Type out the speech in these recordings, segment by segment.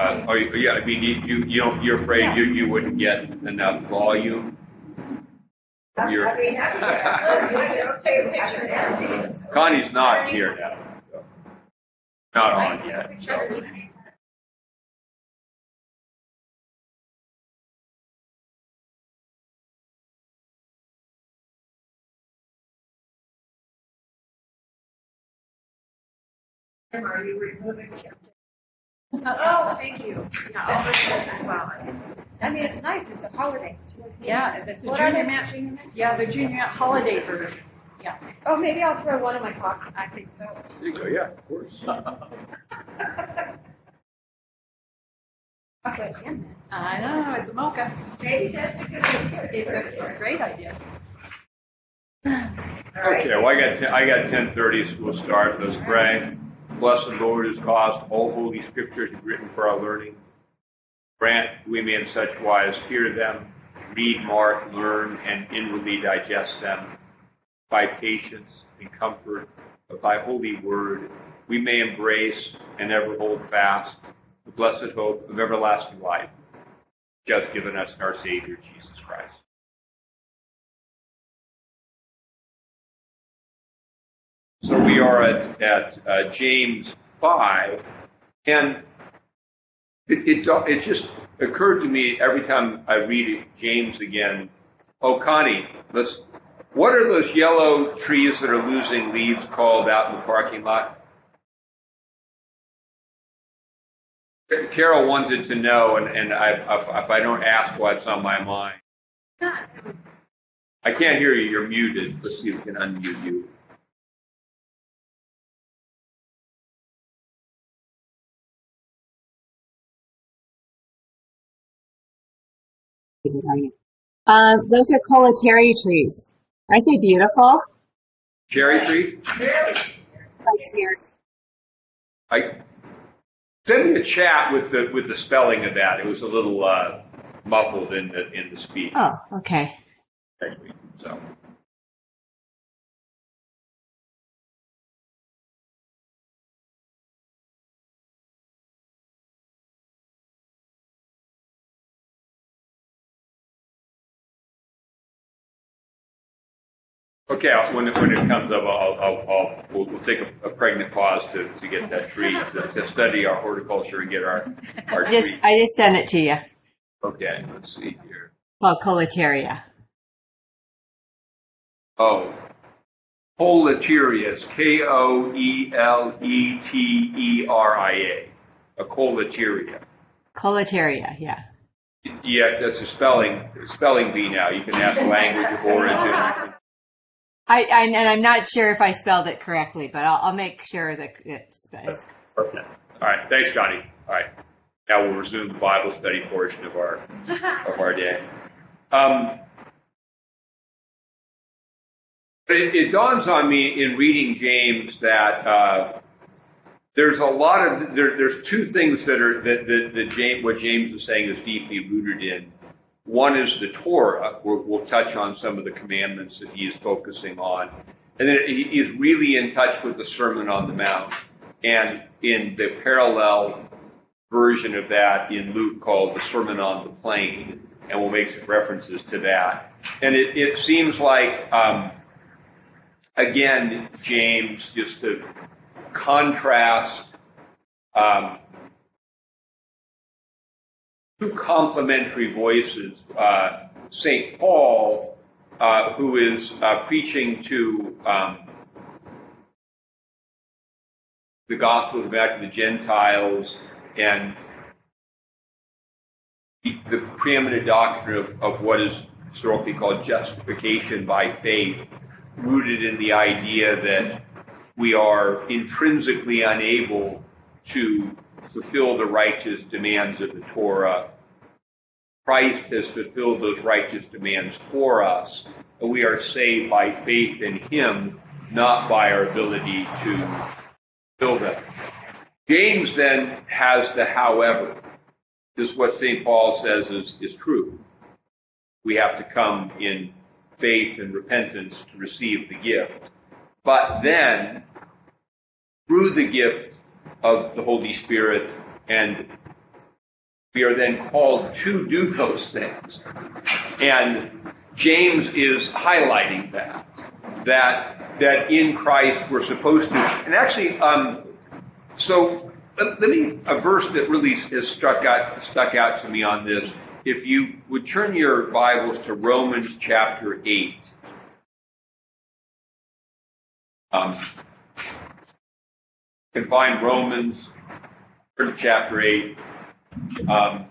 Uh, are you, yeah, I mean, you, you, you don't, you're afraid you, you wouldn't get enough volume? You're- I'd be happy to. Take a picture. Connie's not here now. so. Not on yet, so. Are you removing? Uh, oh, thank you. Yeah, I'll bring as well. I mean, it's nice, it's a holiday. Yeah, if it's a What are junior they? match, Junior mints? yeah, the junior holiday version. Oh, maybe I'll throw one in my pocket. I think so. There you go, yeah, of course. Chocolate and mint. I know, it's a mocha. Maybe that's a good idea. It's a, it's a great idea. All right. Okay, well, I got, ten- I got ten thirty, school start, let's pray. Bless the Lord who's caused all holy scriptures to be written for our learning. Grant we may in such wise hear them, read, mark, learn, and inwardly digest them. By patience and comfort of thy holy word, we may embrace and ever hold fast the blessed hope of everlasting life, just given us in our Savior, Jesus Christ. So we are at, at uh, James 5, and it, it, it just occurred to me every time I read James again. Oh, Connie, let's, what are those yellow trees that are losing leaves called out in the parking lot? Carol wanted to know, and, and I, if, if I don't ask what's on my mind. I can't hear you, you're muted. Let's see if we can unmute you. Um, those are coletary trees. Aren't they beautiful? Cherry tree? Coletary. I send me a chat with the with the spelling of that. It was a little uh, muffled in the in the speech. Oh, okay. So okay, I'll- when it, when it comes up, I'll, I'll, I'll we'll, we'll take a, a pregnant pause to, to get that tree to, to study our horticulture and get our our Just tree. I just sent it to you. Okay, let's see here. Called coletaria. Oh, Coleterias, K O E L E T E R I A, a coleteria. Coletaria. Yeah. Yeah, that's a spelling spelling bee now. You can ask language of origin. I, I and I'm not sure if I spelled it correctly, but I'll, I'll make sure that it's, it's. All right. Thanks, Johnny. All right. Now we'll resume the Bible study portion of our of our day. Um, it, it dawns on me in reading James that uh, there's a lot of there, there's two things that are that, that, that James what James is saying is deeply rooted in. One is the Torah. We'll, we'll touch on some of the commandments that he is focusing on, and then he is really in touch with the Sermon on the Mount, and in the parallel version of that in Luke called the Sermon on the Plain, and we'll make some references to that. And it, it seems like, um, again, James, just to contrast um, two complementary voices, uh, St. Paul, uh, who is uh, preaching to um, the gospel back to the Gentiles and the, preeminent doctrine of, of what is historically called justification by faith, rooted in the idea that we are intrinsically unable to fulfill the righteous demands of the Torah. Christ has fulfilled those righteous demands for us, and we are saved by faith in Him, not by our ability to fulfill them. James then has the however. This is what St. Paul says is, is true. We have to come in faith and repentance to receive the gift. But then, through the gift of the Holy Spirit and we are then called to do those things. And James is highlighting that, that, that in Christ we're supposed to. And actually, um, so let, me, a verse that really has struck out, stuck out to me on this. If you would turn your Bibles to Romans chapter 8. Um, can find Romans, chapter 8. Um,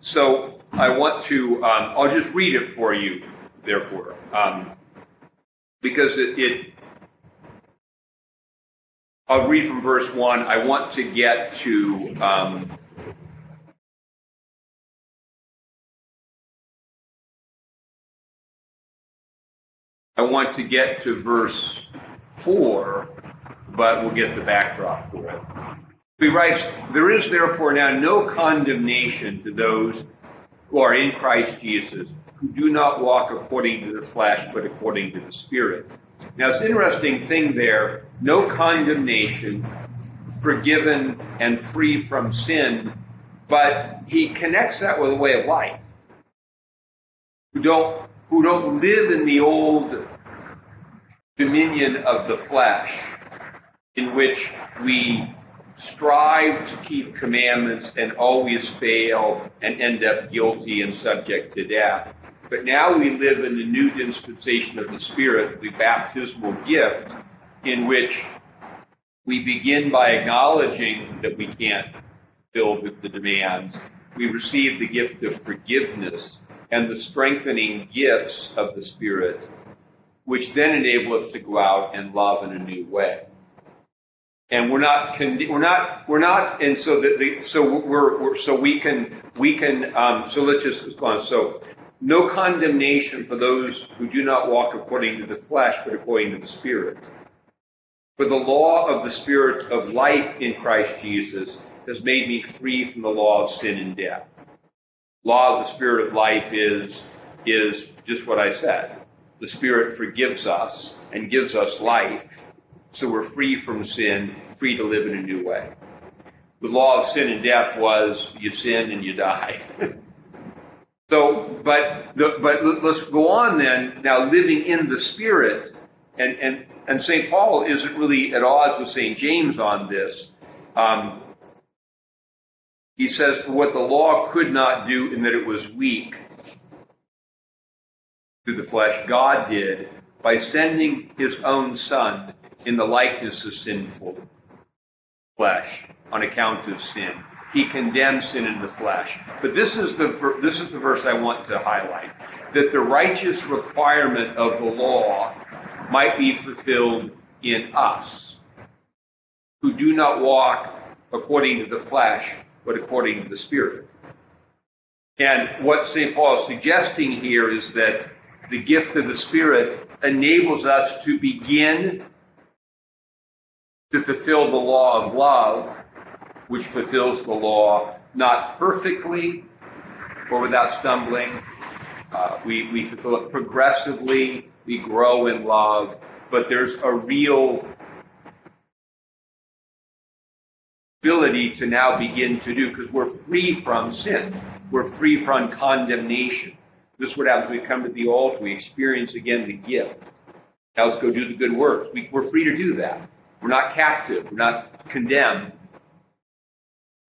so I want to, um, I'll just read it for you, therefore, um, because it, it, I'll read from verse 1. I want to get to, I want to get to verse 4, but we'll get the backdrop for it. He writes, There is therefore now no condemnation to those who are in Christ Jesus, who do not walk according to the flesh, but according to the Spirit. Now, it's an interesting thing there no condemnation, forgiven and free from sin, but he connects that with a way of life. Don't, who don't live in the old dominion of the flesh, in which we strive to keep commandments and always fail and end up guilty and subject to death. But now we live in the new dispensation of the Spirit, the baptismal gift, in which we begin by acknowledging that we can't fill the, the demands. We receive the gift of forgiveness and the strengthening gifts of the Spirit, which then enable us to go out and love in a new way. And we're not we're not we're not and so that the so we're, we're so we can we can um, so let's just respond so no condemnation for those who do not walk according to the flesh but according to the spirit. For the law of the spirit of life in Christ Jesus has made me free from the law of sin and death law of the spirit of life is is just what I said the spirit forgives us and gives us life so we're free from sin, free to live in a new way. The law of sin and death was you sin and you die. so, but the, but let's go on then. Now, living in the Spirit, and and and Saint Paul isn't really at odds with Saint James on this. Um, he says what the law could not do, in that it was weak through the flesh, God did by sending His own Son in the likeness of sinful flesh on account of sin. He condemns sin in the flesh. But this is the this is the verse I want to highlight that the righteous requirement of the law might be fulfilled in us who do not walk according to the flesh but according to the spirit. And what St. Paul is suggesting here is that the gift of the Spirit enables us to begin to fulfill the law of love, which fulfills the law not perfectly or without stumbling. Uh, we, we fulfill it progressively, we grow in love, but there's a real ability to now begin to do because we're free from sin. We're free from condemnation. This is what happens we come to the altar. We experience again the gift. Now let's go do the good work. We, we're free to do that. We're not captive. We're not condemned.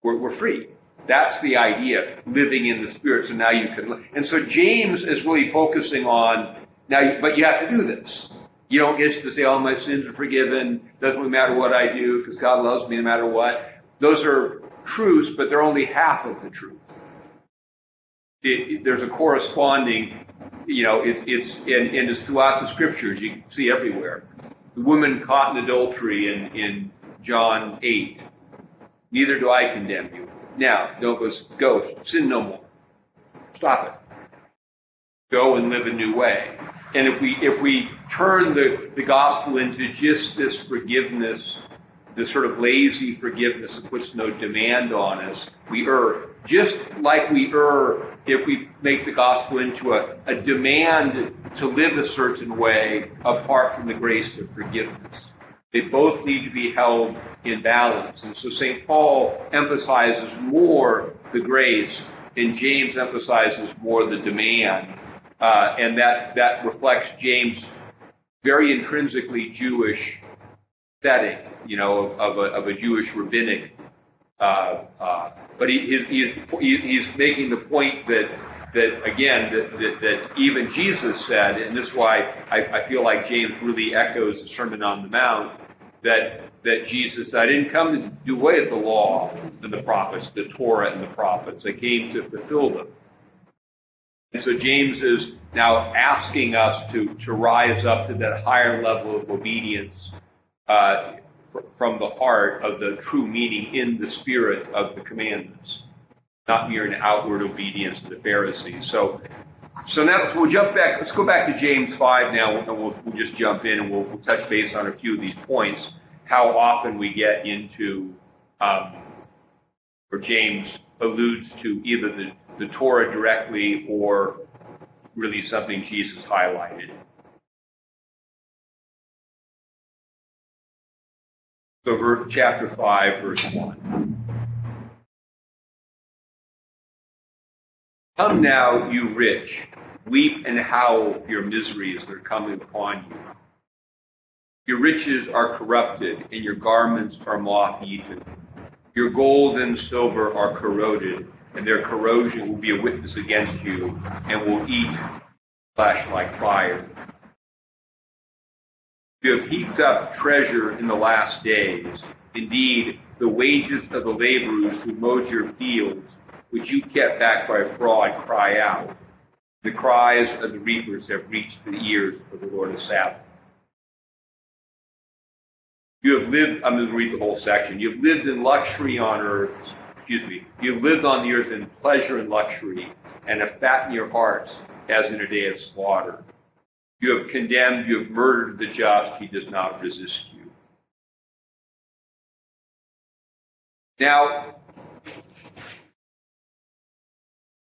We're, we're free. That's the idea, living in the Spirit. So now you can. And so James is really focusing on now, but you have to do this. You don't get to say, "All oh, my sins are forgiven." Doesn't really matter what I do because God loves me no matter what. Those are truths, but they're only half of the truth. It, it, there's a corresponding, you know, it's it's and, and it's throughout the scriptures. You see everywhere the woman caught in adultery in, in John 8. Neither do I condemn you. Now, don't go, go, sin no more. Stop it. Go and live a new way. And if we, if we turn the, the gospel into just this forgiveness, this sort of lazy forgiveness that puts no demand on us, we err. Just like we err if we make the gospel into a, a demand to live a certain way apart from the grace of forgiveness. They both need to be held in balance. And so St. Paul emphasizes more the grace, and James emphasizes more the demand. Uh, and that, that reflects James' very intrinsically Jewish setting, you know, of a, of a Jewish rabbinic. Uh, uh, but he, he's, he, he's making the point that that again that, that, that, even Jesus said, and this is why I, I, feel like James really echoes the Sermon on the Mount, that that Jesus I didn't come to do away with the law and the prophets, the Torah and the prophets. I came to fulfill them. And so James is now asking us to, to rise up to that higher level of obedience uh, from the heart of the true meaning in the spirit of the commandments, not mere an outward obedience to the Pharisees. So, so now we'll jump back. Let's go back to James five now, and we'll, we'll just jump in and we'll, we'll, touch base on a few of these points. How often we get into, um, or James alludes to either the, the Torah directly or really something Jesus highlighted. So, chapter 5, verse 1. Come now, you rich, weep and howl for your miseries that are coming upon you. Your riches are corrupted, and your garments are moth eaten. Your gold and silver are corroded, and their corrosion will be a witness against you, and will eat flesh like fire. Heaped up treasure in the last days. Indeed, the wages of the laborers who mowed your fields, which you kept back by fraud, cry out. The cries of the reapers have reached the ears of the Lord of Sabaoth. You have lived, I'm going to read the whole section. You have lived in luxury on earth. Excuse me. You have lived on the earth in pleasure and luxury, and have fattened your hearts as in a day of slaughter. You have condemned, you have murdered the just, he does not resist you. Now,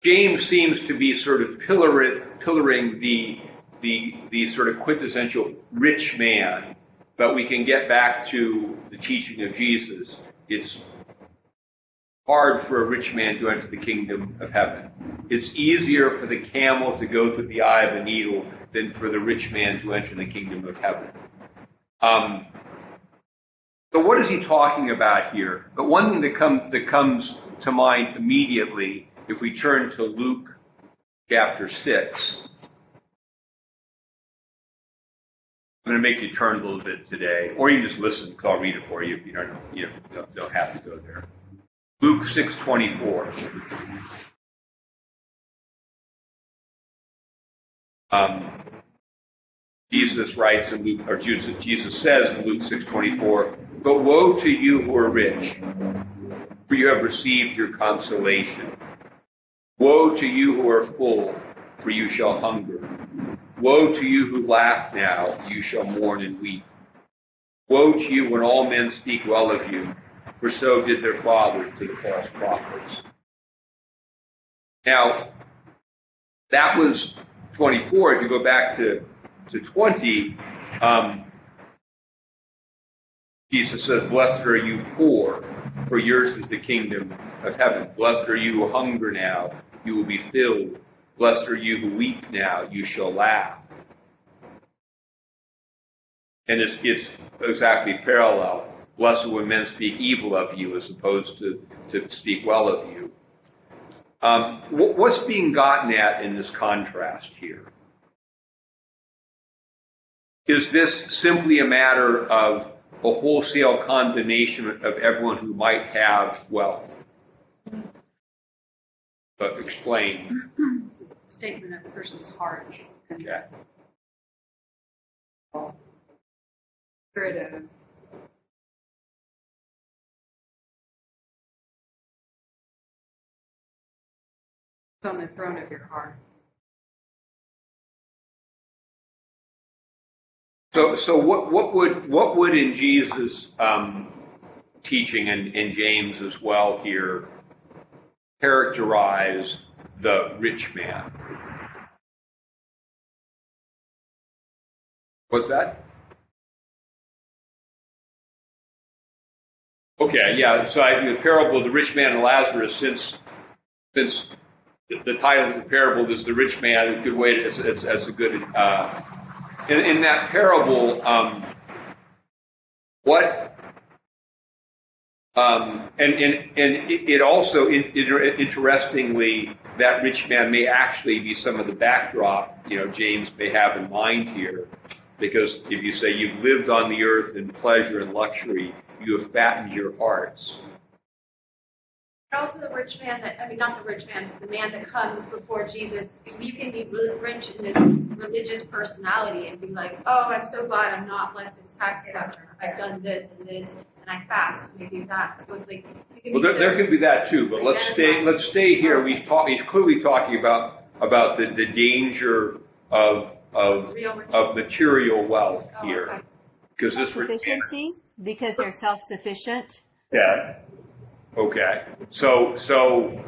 James seems to be sort of pillaring the, the, the sort of quintessential rich man, but we can get back to the teaching of Jesus. It's hard for a rich man to enter the kingdom of heaven. It's easier for the camel to go through the eye of a needle than for the rich man to enter the kingdom of heaven. Um, so what is he talking about here? But one thing that, come, that comes to mind immediately, if we turn to Luke chapter 6, I'm going to make you turn a little bit today, or you can just listen because I'll read it for you. You don't, you don't, don't have to go there. Luke 6:24. Um, Jesus writes in Luke, or Jesus, Jesus says in Luke 6:24, "But woe to you who are rich, for you have received your consolation. Woe to you who are full, for you shall hunger. Woe to you who laugh now, you shall mourn and weep. Woe to you when all men speak well of you." for so did their fathers to the false prophets. Now, that was 24. If you go back to, to 20, um, Jesus says, Blessed are you poor, for yours is the kingdom of heaven. Blessed are you who hunger now, you will be filled. Blessed are you who weep now, you shall laugh. And it's, it's exactly parallel. Blessed when men speak evil of you as opposed to, to speak well of you. Um, what's being gotten at in this contrast here? Is this simply a matter of a wholesale condemnation of everyone who might have wealth? But explain. Statement of a person's heart. Okay. Spirit of on the throne of your heart. So, so what, what would what would in Jesus' um, teaching and in James as well here characterize the rich man? What's that? Okay, yeah, so I, the parable of the rich man and Lazarus, since, since the- title of the parable is the rich man, a good way it's a good, uh, in, in that parable, um, what, um, and, and, and it, it also, interestingly, that rich man may actually be some of the backdrop, you know, James may have in mind here. Because if you say you've lived on the earth in pleasure and luxury, you have fattened your hearts. And also the rich man that, I mean, not the rich man, but the man that comes before Jesus. You can be rich in this religious personality and be like, oh, I'm so glad I'm not like this tax collector. I've done this and this, and I fast, maybe that. So it's like, you can Well, be there, there so, could be that too, but let's stay, let's stay here. We've talked, he's clearly talking about, about the, the danger of, of, of material wealth Oh, here. okay. Because this rich Sufficiency because they're self-sufficient. Yeah. Okay. So so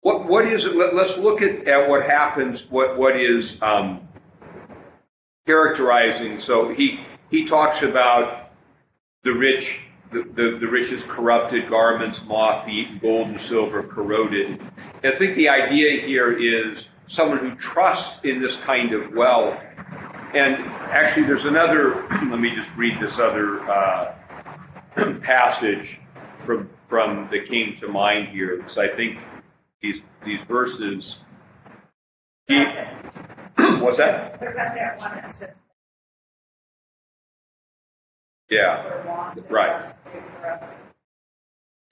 what what is it? Let, let's look at, at what happens. What what is um, characterizing? So he he talks about the rich. The, the, the corrupted, garments moth eaten, gold and silver corroded. And I think the idea here is someone who trusts in this kind of wealth and actually, there's another. Let me just read this other uh, passage from from that came to mind here, because I think these these verses. He, what's that? What about that one that says, Yeah. "For want of Right. us, we corrupt."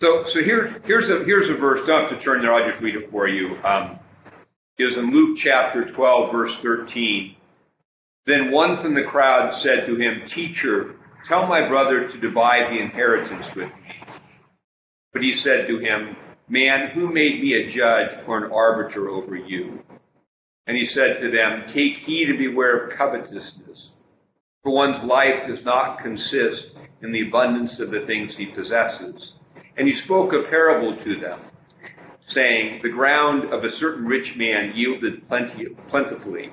So so here here's a here's a verse. Don't have to turn there. I'll just read it for you. Um, is in Luke chapter 12, verse 13. Then one from the crowd said to him, Teacher, tell my brother to divide the inheritance with me. But he said to him, Man, who made me a judge or an arbiter over you? And he said to them, Take heed and beware of covetousness, for one's life does not consist in the abundance of the things he possesses. And he spoke a parable to them, saying, The ground of a certain rich man yielded plenty, plentifully.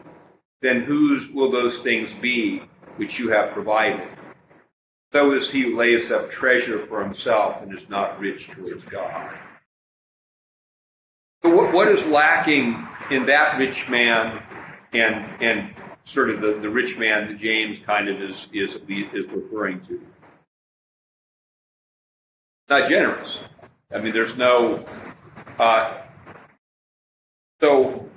Then whose will those things be which you have provided? So is he who lays up treasure for himself and is not rich towards God. So what, what is lacking in that rich man and and sort of the, the rich man that James kind of is is is referring to? Not generous. I mean, there's no. Uh, so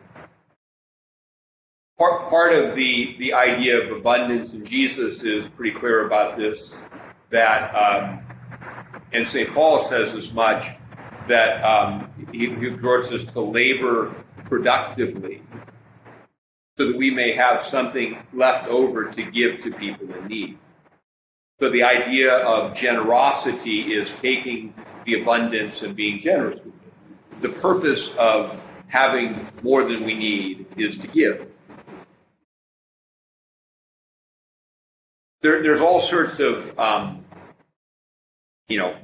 part part of the the idea of abundance, in Jesus is pretty clear about this. That um, and St. Paul says as much that um, he, he exhorts us to labor productively, so that we may have something left over to give to people in need. So the idea of generosity is taking the abundance and being generous. The purpose of having more than we need is to give. There, there's all sorts of, um, you know,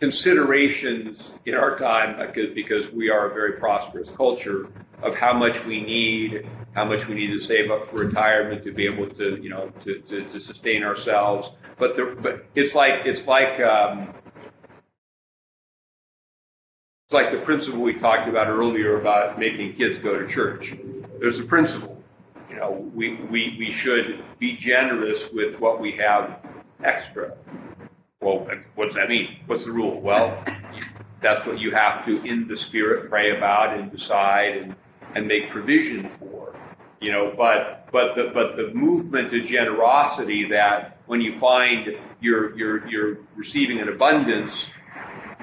considerations in our time because, because we are a very prosperous culture of how much we need, how much we need to save up for retirement to be able to, you know, to, to, to sustain ourselves. But the, but it's like it's like um, it's like the principle we talked about earlier about making kids go to church. There's a principle. Know, we, we, we should be generous with what we have extra. Well, what's that mean? What's the rule? Well, that's what you have to, in the spirit, pray about and decide and, and make provision for. You know, but but the but the movement to generosity that when you find you're you're you're receiving an abundance,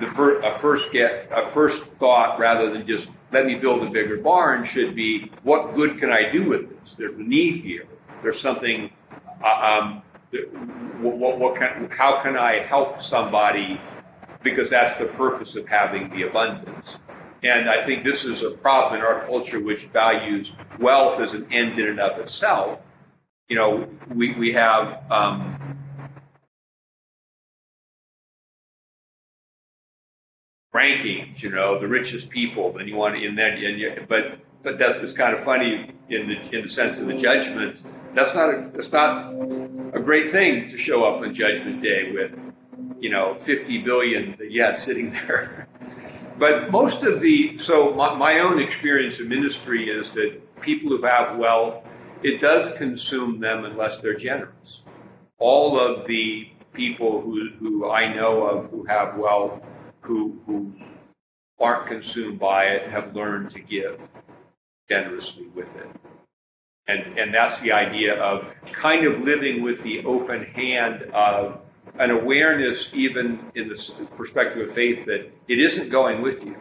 the fir- a first get a first thought rather than just let me build a bigger barn should be what good can I do with this? There's a need here. There's something. Uh, um, what, what, what can, how can I help somebody? Because that's the purpose of having the abundance. And I think this is a problem in our culture which values wealth as an end in and of itself. You know, we, we have, um, rankings, you know, the richest people, then you want to, and then, and you, but, but that is kind of funny in the, in the sense of the judgment. That's not a, that's not a great thing to show up on Judgment Day with, you know, 50 billion that you had sitting there. But most of the, so my, my own experience in ministry is that people who have wealth, it does consume them unless they're generous. All of the people who, who I know of who have wealth, who, who aren't consumed by it, have learned to give generously with it. And, and that's the idea of kind of living with the open hand of an awareness, even in the perspective of faith, that it isn't going with you.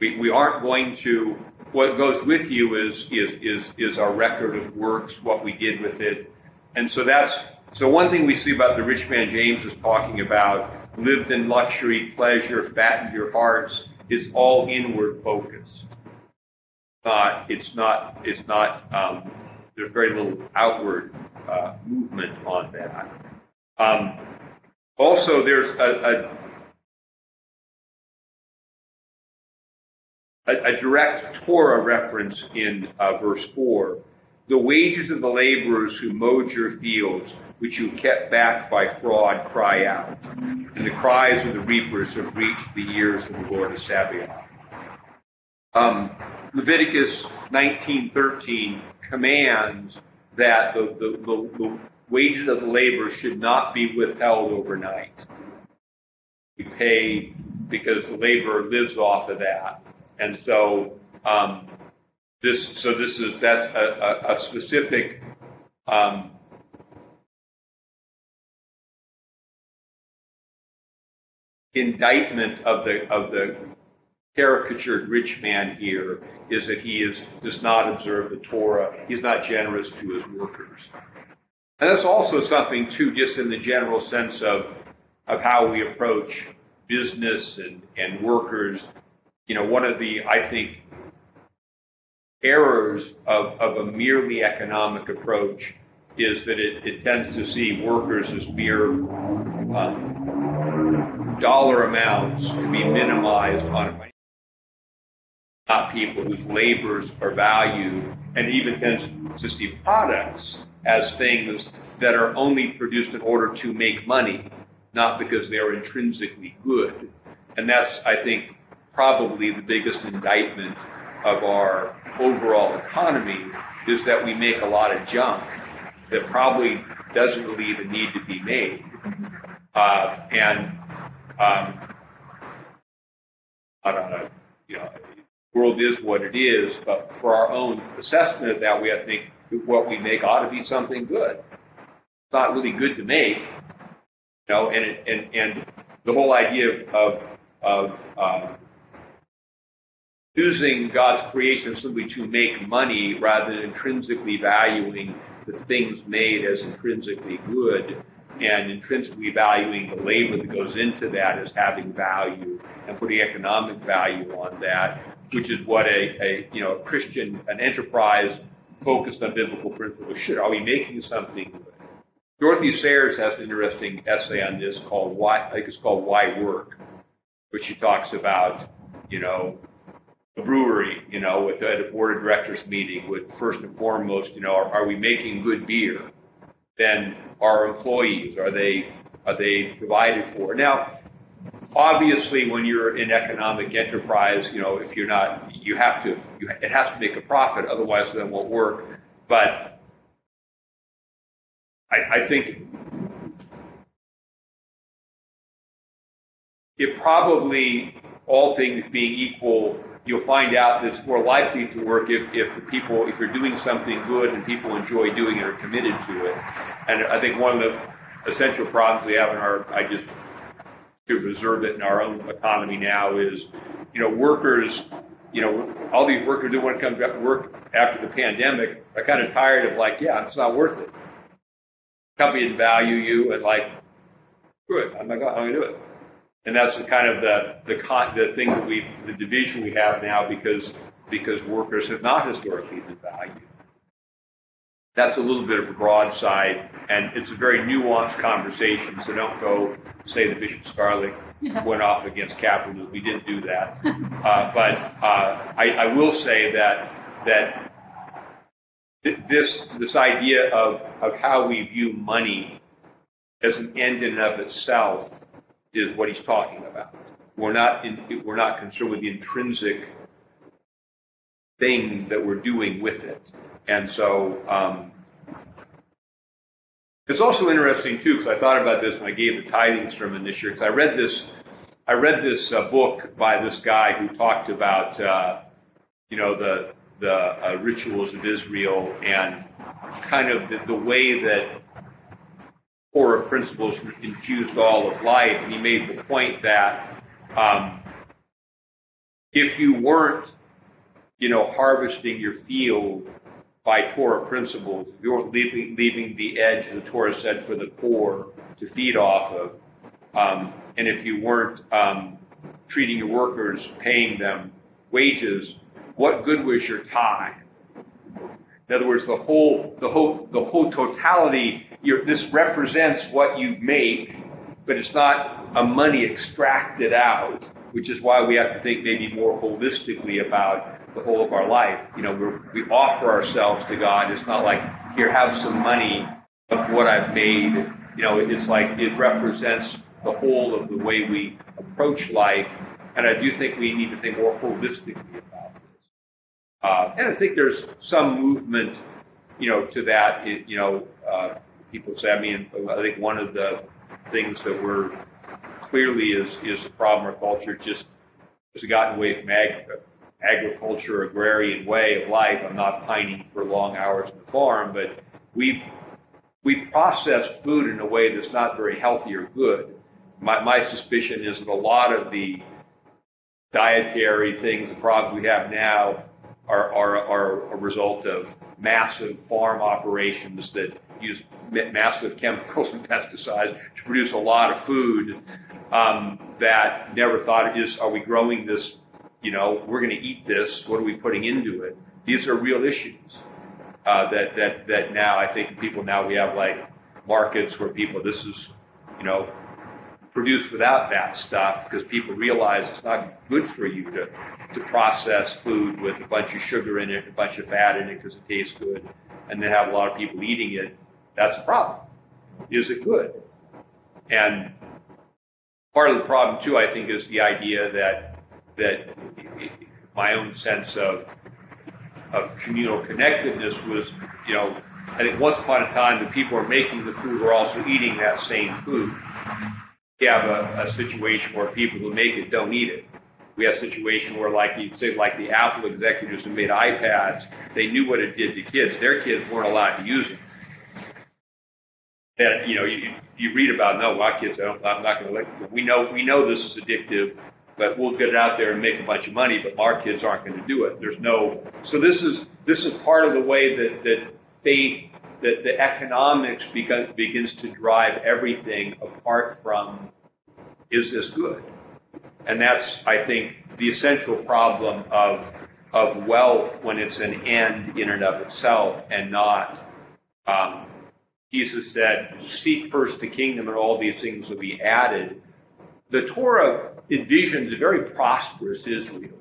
We, we aren't going to, what goes with you is, is, is, is our record of works, what we did with it. And so that's, so one thing we see about the rich man James is talking about, lived in luxury, pleasure, fattened your hearts, is all inward focus. Not, it's not, it's not, um, there's very little outward uh, movement on that. Um, also, there's a, a, a, direct Torah reference in uh, verse 4. The wages of the laborers who mowed your fields, which you kept back by fraud, cry out. And the cries of the reapers have reached the ears of the Lord of Sabaoth. Um, Leviticus 19:13 commands that the, the, the, the wages of the labor should not be withheld overnight. Pay because the laborer lives off of that, and so um, this so this is that's a, a, a specific um, indictment of the of the caricatured rich man here is that he is does not observe the Torah. He's not generous to his workers. And that's also something too, just in the general sense of of how we approach business and, and workers. You know, one of the I think errors of, of a merely economic approach is that it, it tends to see workers as mere um, dollar amounts to be minimized on not people whose labors are valued, and even tends to see products as things that are only produced in order to make money, not because they are intrinsically good. And that's, I think, probably the biggest indictment of our overall economy is that we make a lot of junk that probably doesn't really even need to be made. Uh, and um, know, you know, world is what it is, but for our own assessment of that, we have to think what we make ought to be something good. It's not really good to make, you know, and it, and and the whole idea of of um, using God's creation simply to make money rather than intrinsically valuing the things made as intrinsically good and intrinsically valuing the labor that goes into that as having value and putting economic value on that which is what a, a you know a Christian an enterprise focused on biblical principles should. Are we making something? Dorothy Sayers has an interesting essay on this called "Why." I think it's called "Why Work," which she talks about you know a brewery, you know, at a board of directors meeting, would first and foremost, you know, are, are we making good beer? Then our employees are they are they provided for? Now, obviously when you're in economic enterprise, you know, if you're not, you have to, you, it has to make a profit, otherwise it won't work. But I, I think it probably, all things being equal, you'll find out that it's more likely to work if, if people, if you're doing something good and people enjoy doing it or committed to it. And I think one of the essential problems we have in our, I just to observe it in our own economy now is, you know, workers, you know, all these workers do want to come back to work after the pandemic are kind of tired of like, yeah, it's not worth it. company didn't value you, and like, it, I'm not going to do it. And that's the kind of the the con, the thing that we the division we have now because because workers have not historically been valued. That's a little bit of a broadside, and it's a very nuanced conversation. So don't go say that Bishop Scarlett went off against capitalism. We didn't do that, uh, but uh, I, I will say that that this this idea of of how we view money as an end in and of itself is what he's talking about. We're not in, we're not concerned with the intrinsic thing that we're doing with it, and so um, it's also interesting too because I thought about this when I gave the tithing sermon this year because I read this I read this uh, book by this guy who talked about uh, you know the the uh, rituals of Israel and kind of the, the way that Torah principles infused all of life. And he made the point that um, if you weren't, you know, harvesting your field by Torah principles, if you weren't leaving, leaving the edge, the Torah said, for the poor to feed off of, um, and if you weren't um, treating your workers, paying them wages, what good was your time? In other words, the whole, the whole, the whole totality. This represents what you make, but it's not a money extracted out, which is why we have to think maybe more holistically about the whole of our life. You know, we we offer ourselves to God. It's not like here, have some money of what I've made. You know, it's like it represents the whole of the way we approach life, and I do think we need to think more holistically about this. Uh, and I think there's some movement, you know, to that. You know, uh, people say. I mean, I think one of the things that we're clearly is is a problem our culture just has gotten away from ag- agriculture, agrarian way of life. I'm not pining for long hours on the farm, but we've we process food in a way that's not very healthy or good. My, my suspicion is that a lot of the dietary things, the problems we have now, are, are, are a result of massive farm operations that use massive chemicals and pesticides to produce a lot of food um, that never thought is are we growing this you know we're going to eat this what are we putting into it these are real issues uh, that that that now I think people now we have like markets where people this is you know produced without that stuff because people realize it's not good for you to, to process food with a bunch of sugar in it, a bunch of fat in it because it tastes good, and then have a lot of people eating it. That's a problem. Is it good? And part of the problem too, I think, is the idea that that my own sense of of communal connectedness was, you know, I think once upon a time the people who are making the food were also eating that same food we have a, a situation where people who make it don't eat it. We have a situation where, like you say, like the Apple executives who made iPads, they knew what it did to kids. Their kids weren't allowed to use them. And you know, you, you read about no, my kids, I don't, I'm not going to let. We know we know this is addictive, but we'll get it out there and make a bunch of money. But our kids aren't going to do it. There's no. So this is this is part of the way that that faith that the economics begin, begins to drive everything apart from is this good? And that's, I think, the essential problem of of wealth when it's an end in and of itself and not. Um, Jesus said, "Seek first the kingdom, and all these things will be added." The Torah envisions a very prosperous Israel.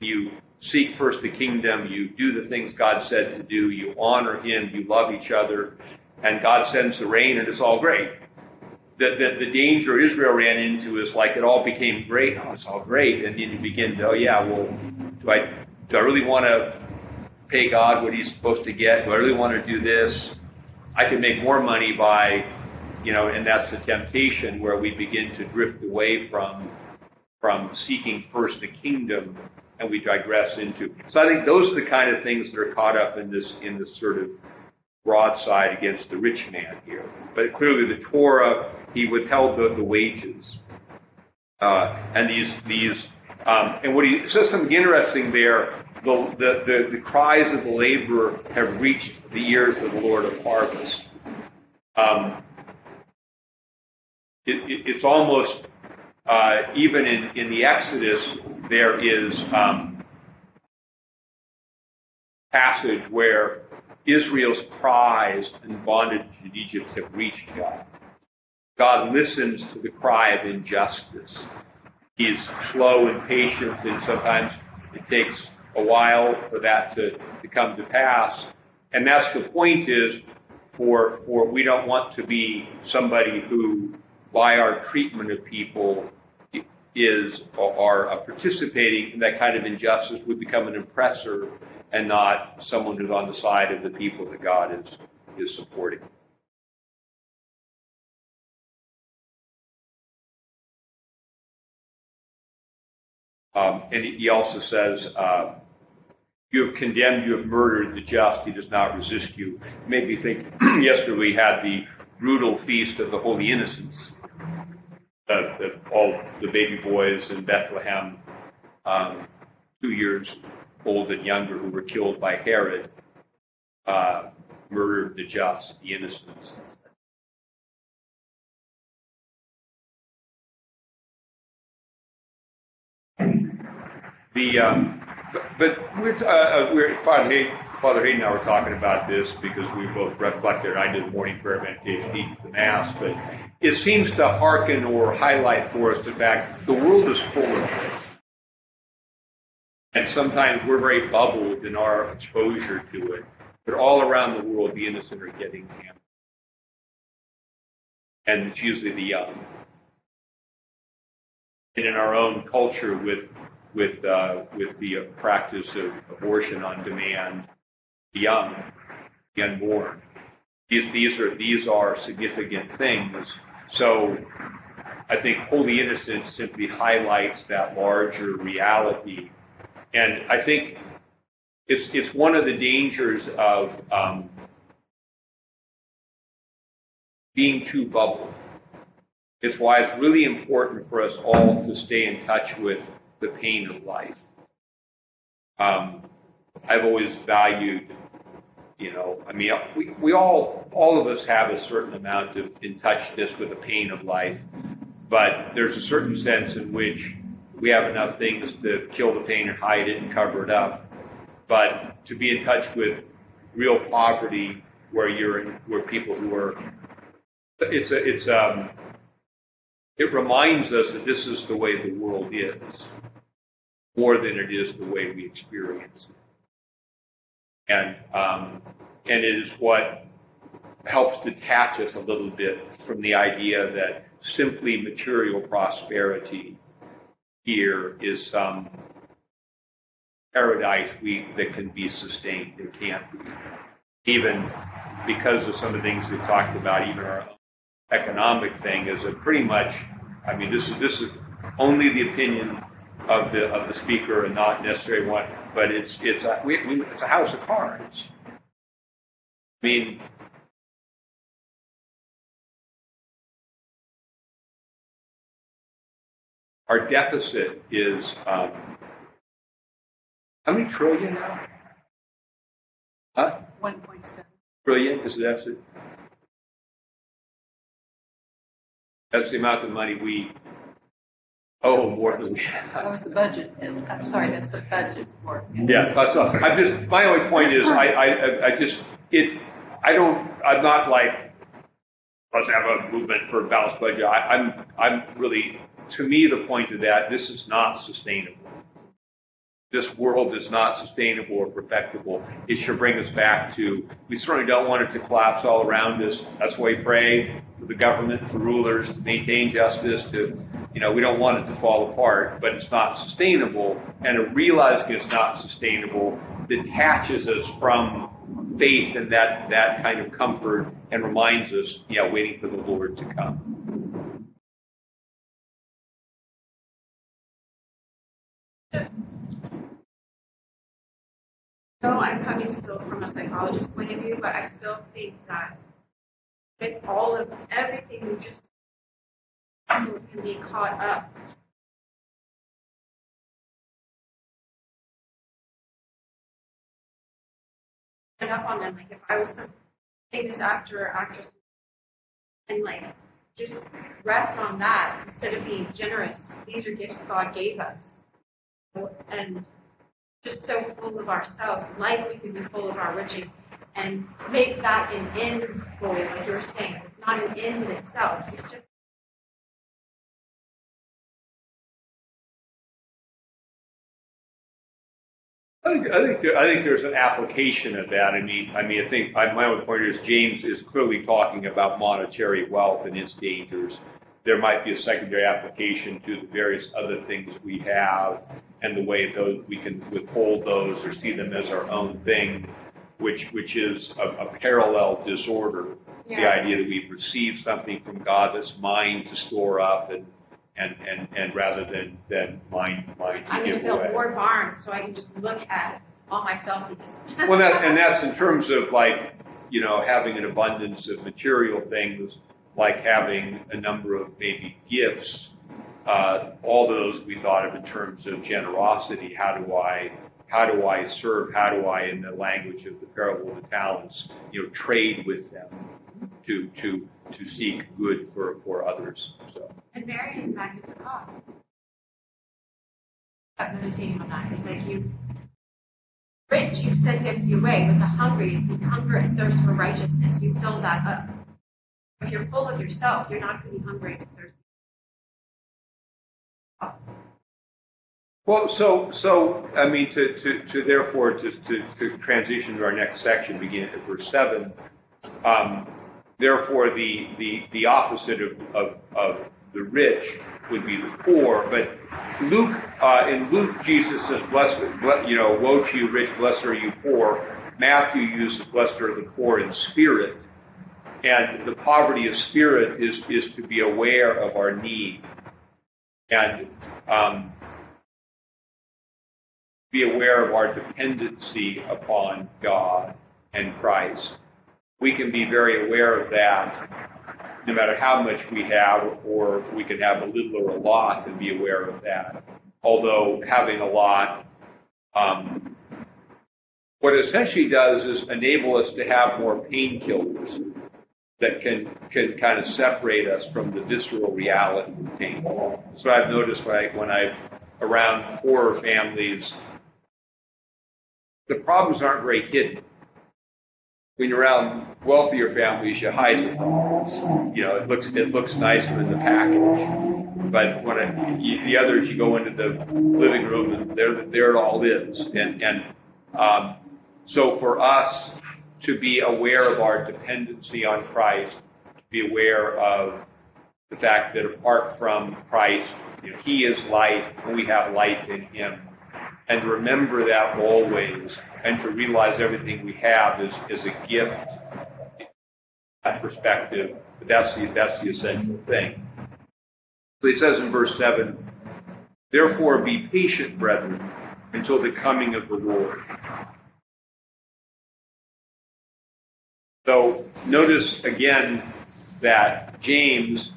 You seek first the kingdom, you do the things God said to do, you honor Him, you love each other, and God sends the rain, and it's all great. The, the, the danger Israel ran into is like it all became great. Oh, it's all great. And then you begin to, oh, yeah, well, do I, do I really want to pay God what He's supposed to get? Do I really want to do this? I can make more money by, you know, and that's the temptation where we begin to drift away from from seeking first the kingdom and we digress into. So I think those are the kind of things that are caught up in this in this sort of broadside against the rich man here. But clearly, the Torah he withheld the, the wages, uh, and these these um, and what he says something interesting there. The, the, the, cries of the laborer have reached the ears of the Lord of harvest. um, it, it, it's almost uh, even in, in the Exodus there is um, passage where Israel's cries and bondage in Egypt have reached God. God listens to the cry of injustice. He is slow and patient, and sometimes it takes a while for that to, to come to pass. And that's the point is for, for we don't want to be somebody who, by our treatment of people, is or are participating in that kind of injustice would become an oppressor and not someone who's on the side of the people that God is is supporting. Um, and he also says, uh, You have condemned, you have murdered the just, he does not resist you. It made me think yesterday we had the brutal feast of the Holy Innocents. Uh, the, all the baby boys in Bethlehem, um, two years old and younger, who were killed by Herod, uh, murdered the just, the innocents. The um, but with uh, uh, we're Father Hayden, Father Hayden and I were talking about this because we both reflected. I did morning prayer meditation, the mass, but it seems to hearken or highlight for us the fact the world is full of this, and sometimes we're very bubbled in our exposure to it. But all around the world, the innocent are getting hammered, and it's usually the young. And in our own culture, with with uh, with the practice of abortion on demand, young, the unborn. These these are these are significant things. So I think Holy Innocents simply highlights that larger reality, and I think it's it's one of the dangers of um, being too bubbled. It's why it's really important for us all to stay in touch with the pain of life. Um, I've always valued, you know, I mean, we, we all, all of us have a certain amount of in touchness with the pain of life, but there's a certain sense in which we have enough things to kill the pain and hide it and cover it up. But to be in touch with real poverty, where you're in, where people who are, it's a, it's um, it reminds us that this is the way the world is more than it is the way we experience it. And, um, and it is what helps detach us a little bit from the idea that simply material prosperity here is some paradise we, that can be sustained. It can't be. Even because of some of the things we've talked about, even our economic thing is a pretty much, I mean, this is, this is only the opinion of the of the speaker and not necessarily one, but it's it's a we, we, it's a house of cards. I mean, our deficit is um, how many trillion now? Huh? One point seven. Trillion is the deficit. That's the amount of money we Oh, more than That was the budget. I'm sorry, that's the budget for. Yeah, that's not, I'm just, my only point is, I, I, I just, it, I don't, I'm not like, let's have a movement for a balanced budget. I, I'm, I'm really, to me, the point of that, this is not sustainable. This world is not sustainable or perfectible. It should bring us back to, we certainly don't want it to collapse all around us. That's why we pray for the government, for rulers to maintain justice, to you know, we don't want it to fall apart, but it's not sustainable. And realizing it's not sustainable detaches us from faith and that, that kind of comfort and reminds us, yeah, waiting for the Lord to come. No, I'm coming still from a psychologist point of view, but I still think that with all of everything we just can be caught up. Up on them, like if I was a famous actor or actress and like just rest on that instead of being generous. These are gifts God gave us, and just so full of ourselves, like we can be full of our riches, and make that an end goal, like you were saying. It's not an end itself. It's just I think, I think, there, I think there's an application of that. I mean, I mean, I think I, my own point is James is clearly talking about monetary wealth and its dangers. There might be a secondary application to the various other things we have and the way those we can withhold those or see them as our own thing, which which is a, a parallel disorder. The idea that we've received something from God that's mine to store up and and, and, and rather than, than mine, mine to I'm going give to build away. more barns so I can just look at all my selfies. Well, that, and that's in terms of like, you know, having an abundance of material things, like having a number of maybe gifts. Uh, all those we thought of in terms of generosity. How do I, how do I serve? How do I, in the language of the parable of the talents, you know, trade with them to to to seek good for for others. So. And Mary and Magnificat. I'm meditating on that. It's like you, rich, you've sent empty away, but the hungry, you hunger and thirst for righteousness, you fill that up. If you're full of yourself, you're not going to be hungry and thirsty. Well, so, so, I mean, to, to, to therefore, to, to, to transition to our next section, beginning at verse seven, um, therefore, the, the, the opposite of, of, of the rich would be the poor, but Luke, uh, in Luke, Jesus says, blessed, ble- you know, woe to you rich, blessed are you poor. Matthew uses blessed are the poor in spirit. And the poverty of spirit is, is to be aware of our need. And, um, be aware of our dependency upon God and Christ. We can be very aware of that no matter how much we have, or if we can have a little or a lot and be aware of that. Although having a lot, um, what essentially does is enable us to have more painkillers that can can kind of separate us from the visceral reality of pain. So I've noticed like when I when I around poorer families, the problems aren't very hidden. When you're around wealthier families, you hide the problems. You know, it looks it looks nicer in the package. But when it, you, the others, you go into the living room and there there it all is. And and um, so for us to be aware of our dependency on Christ, to be aware of the fact that apart from Christ, you know, He is life, and we have life in Him and remember that always, and to realize everything we have is, is a gift. That perspective, but that's the that's the essential thing. So he says in verse seven, "Therefore be patient, brethren, until the coming of the Lord." So notice again that James,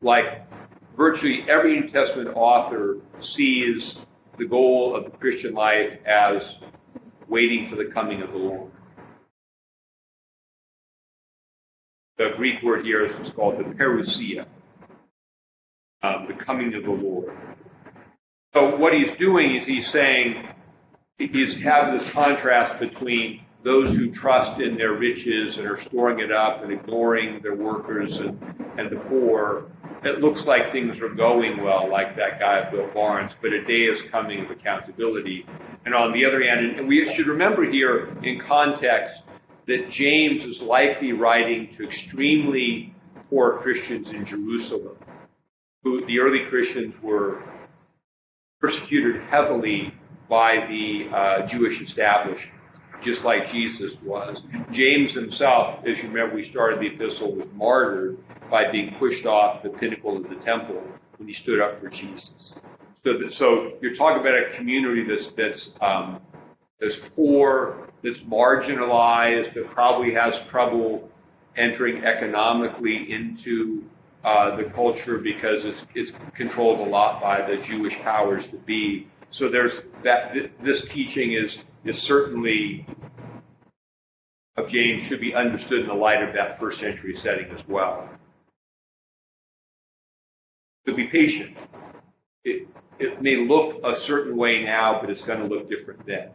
like virtually every New Testament author, sees the goal of the Christian life as waiting for the coming of the Lord. The Greek word here is called the parousia, um, the coming of the Lord. So what he's doing is he's saying he's having this contrast between those who trust in their riches and are storing it up and ignoring their workers and, and the poor. It looks like things are going well, like that guy at Bill Barnes, but a day is coming of accountability. And on the other hand, and we should remember here in context that James is likely writing to extremely poor Christians in Jerusalem, who the early Christians were persecuted heavily by the uh, Jewish establishment just like Jesus was. James himself, as you remember, we started the epistle, was martyred by being pushed off the pinnacle of the temple when he stood up for Jesus. So, so you're talking about a community that's that's um, that's poor, that's marginalized, that probably has trouble entering economically into uh, the culture because it's it's controlled a lot by the Jewish powers to be. So there's that. Th- this teaching is is certainly of James should be understood in the light of that first century setting as well. To be patient. It, it may look a certain way now, but it's going to look different then.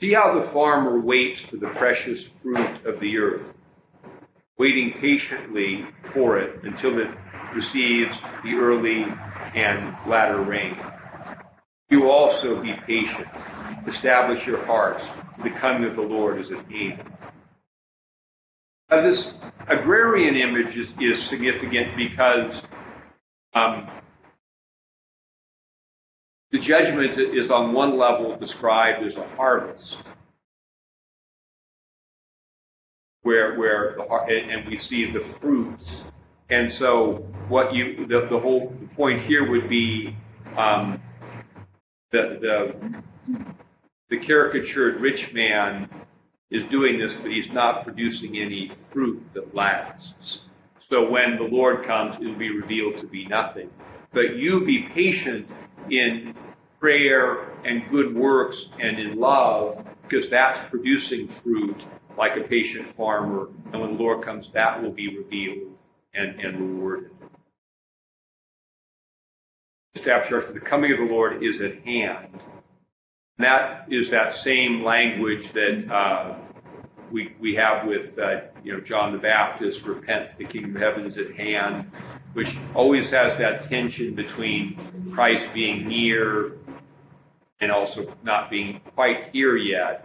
See how the farmer waits for the precious fruit of the earth, waiting patiently for it until it receives the early and latter rain. You also be patient. Establish your hearts. The coming of the Lord is at hand. Now, this agrarian image is, is significant because um, judgment is on one level described as a harvest, where where the, and we see the fruits. And so, what you the, the whole point here would be um, the the the caricatured rich man is doing this, but he's not producing any fruit that lasts. So when the Lord comes, it will be revealed to be nothing. But you be patient in prayer and good works and in love, because that's producing fruit like a patient farmer. And when the Lord comes, that will be revealed and, and rewarded. Establish church, the coming of the Lord is at hand. And that is that same language that uh, we, we have with uh, you know John the Baptist, repent, the kingdom of heaven is at hand, which always has that tension between Christ being near and also not being quite here yet.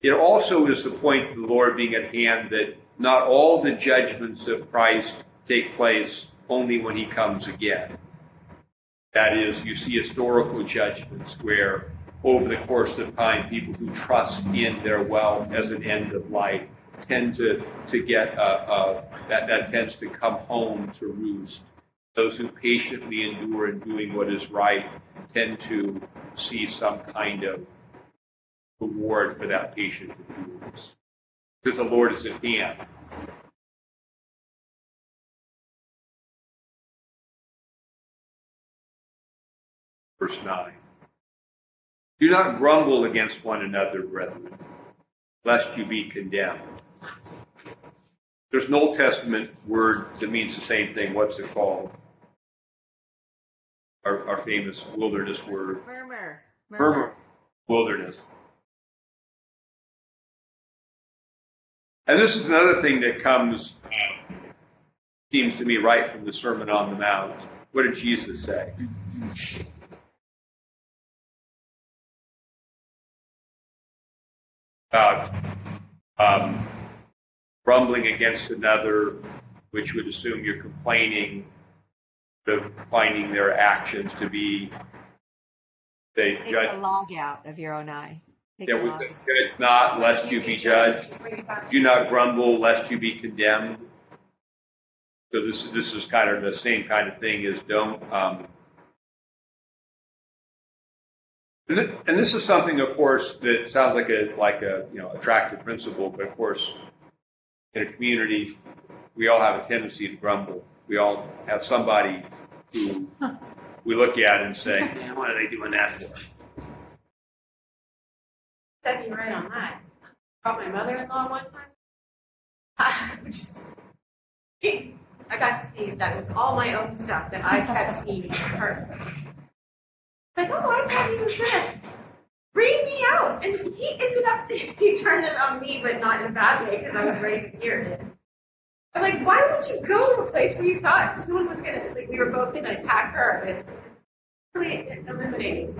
It also is the point of the Lord being at hand that not all the judgments of Christ take place only when he comes again. That is, you see historical judgments where over the course of time, people who trust in their wealth as an end of life tend to, to get, that, that tends to come home to roost. Those who patiently endure in doing what is right tend to see some kind of reward for that patient endurance. Because the Lord is at hand. Verse 9. Do not grumble against one another, brethren, lest you be condemned. There's an Old Testament word that means the same thing. What's it called? Our, our famous wilderness word. Murmur. Murmur. Wilderness. And this is another thing that comes, uh, seems to me, right from the Sermon on the Mount. What did Jesus say? About um, grumbling against another, which would assume you're complaining, of finding their actions to be, they Take judge. the log out of your own eye. Take There the was log. a judge not lest you be judged. Do not grumble lest you be condemned. So this this is kind of the same kind of thing as don't. Um, and this is something, of course, that sounds like a like a you know attractive principle, but of course, in a community, we all have a tendency to grumble. We all have somebody who we look at and say, "Man, what are they doing that for?" Set me right on that. Brought my mother-in-law one time. I just, I got to see that was all my own stuff that I kept seeing her. Like, oh, I thought he was gonna bring me out, and he ended up he turned it on me, but not in a bad way because I was ready to hear it. I'm like, why would you go to a place where you thought someone was gonna like we were both gonna attack her and really eliminating.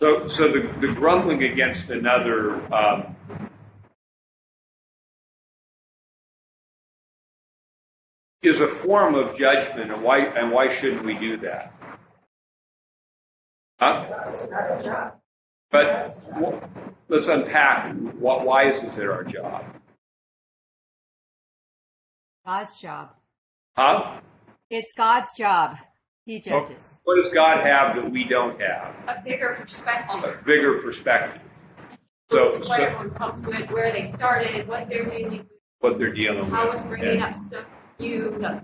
So, so the, the grumbling against another um, is a form of judgment, and why and why shouldn't we do that? Huh? It's not a job. But let's unpack wh- why isn't it our job? God's job. Huh? It's God's job. He judges. What does God have that we don't have? a bigger perspective. A bigger perspective. So, what so everyone comes with, where they started, what they're doing, what they're dealing with. how it's bringing And- up stuff you knows.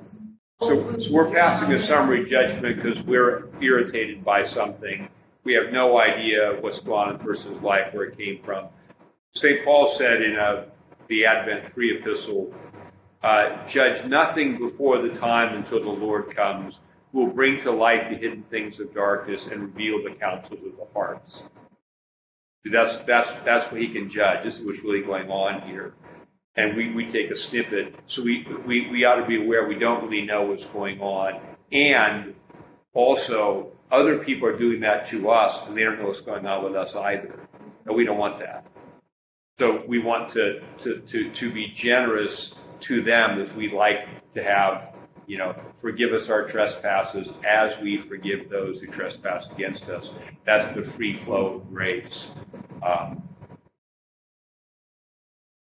So, so we're passing a summary judgment because we're irritated by something. We have no idea what's going on in a person's life, where it came from. St. Paul said in uh, the Advent 3 epistle, uh, judge nothing before the time until the Lord comes, who will bring to light the hidden things of darkness and reveal the counsels of the hearts. That's, that's, that's what he can judge. This is what's really going on here. And we, we take a snippet. So we, we, we ought to be aware we don't really know what's going on. And also, other people are doing that to us, and they don't know what's going on with us either. And we don't want that. So we want to, to, to, to be generous to them as we like to have, you know, forgive us our trespasses as we forgive those who trespass against us. That's the free flow of grace. Um,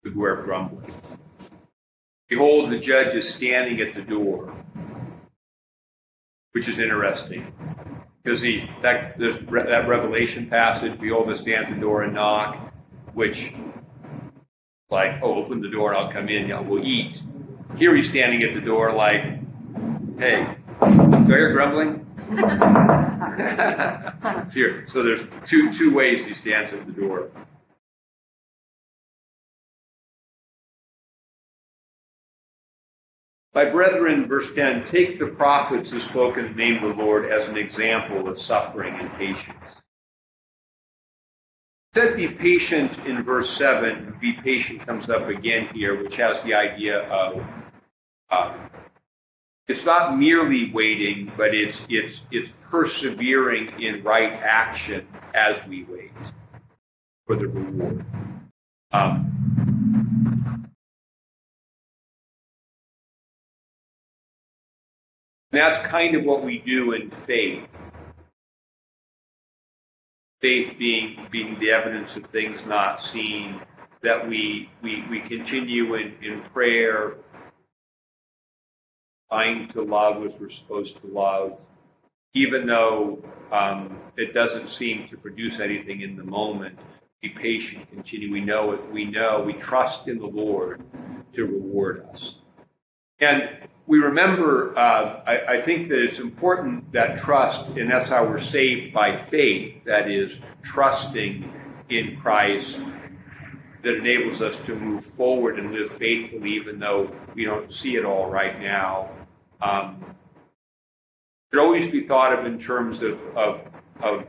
beware of grumbling. Behold, the judge is standing at the door, which is interesting. Because he, that, there's re- that Revelation passage, behold, the stands at the door and knock, which, like, oh, open the door and I'll come in, yeah, we'll eat. Here he's standing at the door like, hey, do I hear grumbling? Here, so there's two, two ways he stands at the door. My brethren, verse 10, take the prophets who spoke in the name of the Lord as an example of suffering and patience. Said be patient in verse 7. Be patient comes up again here, which has the idea of uh, it's not merely waiting, but it's it's it's persevering in right action as we wait for the reward. Um, that's kind of what we do in faith. Faith being being the evidence of things not seen, that we we, we continue in, in prayer, trying to love as we're supposed to love, even though um, it doesn't seem to produce anything in the moment. Be patient, continue. We know it. We know. We trust in the Lord to reward us. And we remember, uh, I, I, think that it's important that trust, and that's how we're saved by faith, that is, trusting in Christ, that enables us to move forward and live faithfully, even though we don't see it all right now. Um, should always be thought of in terms of, of, of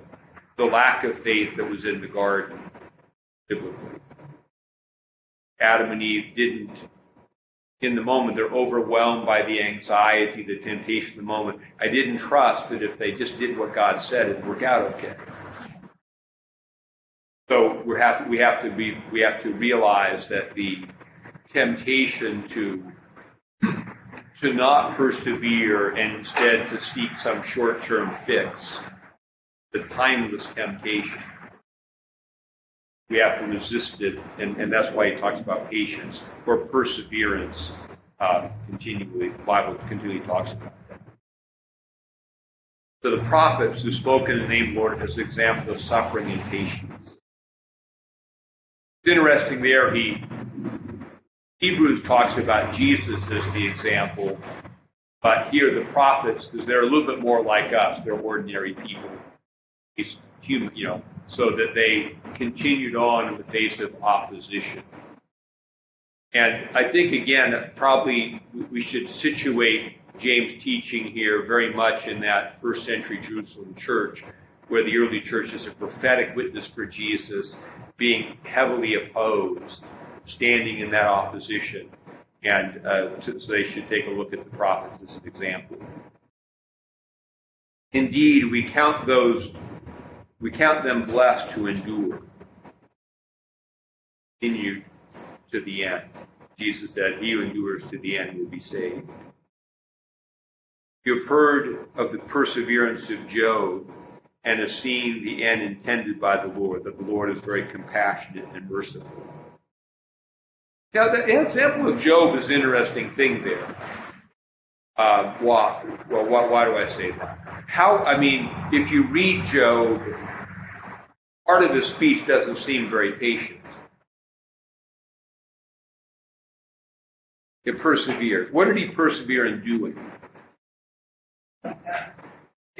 the lack of faith that was in the garden, biblically. Adam and Eve didn't in the moment, they're overwhelmed by the anxiety, the temptation the moment. I didn't trust that if they just did what God said, it'd work out okay. So we have to, we have to be we have to realize that the temptation to to not persevere and instead to seek some short-term fix, the timeless temptation, we have to resist it, and, and that's why he talks about patience or perseverance uh, continually. The Bible continually talks about that. So the prophets who spoke in the name of the Lord as an example of suffering and patience. It's interesting there, he Hebrews talks about Jesus as the example, but here the prophets, because they're a little bit more like us, they're ordinary people. He's human, you know, so that they continued on in the face of opposition. And I think, again, probably we should situate James' teaching here very much in that first century Jerusalem church, where the early church is a prophetic witness for Jesus, being heavily opposed, standing in that opposition. And uh, so they should take a look at the prophets as an example. Indeed, we count those we count them blessed who endure. Continue to the end. Jesus said, He who endures to the end will be saved. You have heard of the perseverance of Job and have seen the end intended by the Lord, that the Lord is very compassionate and merciful. Now, the example of Job is an interesting thing there. Uh, why? Well, why, why do I say that? How, I mean, if you read Job, part of his speech doesn't seem very patient. He persevered. What did he persevere in doing?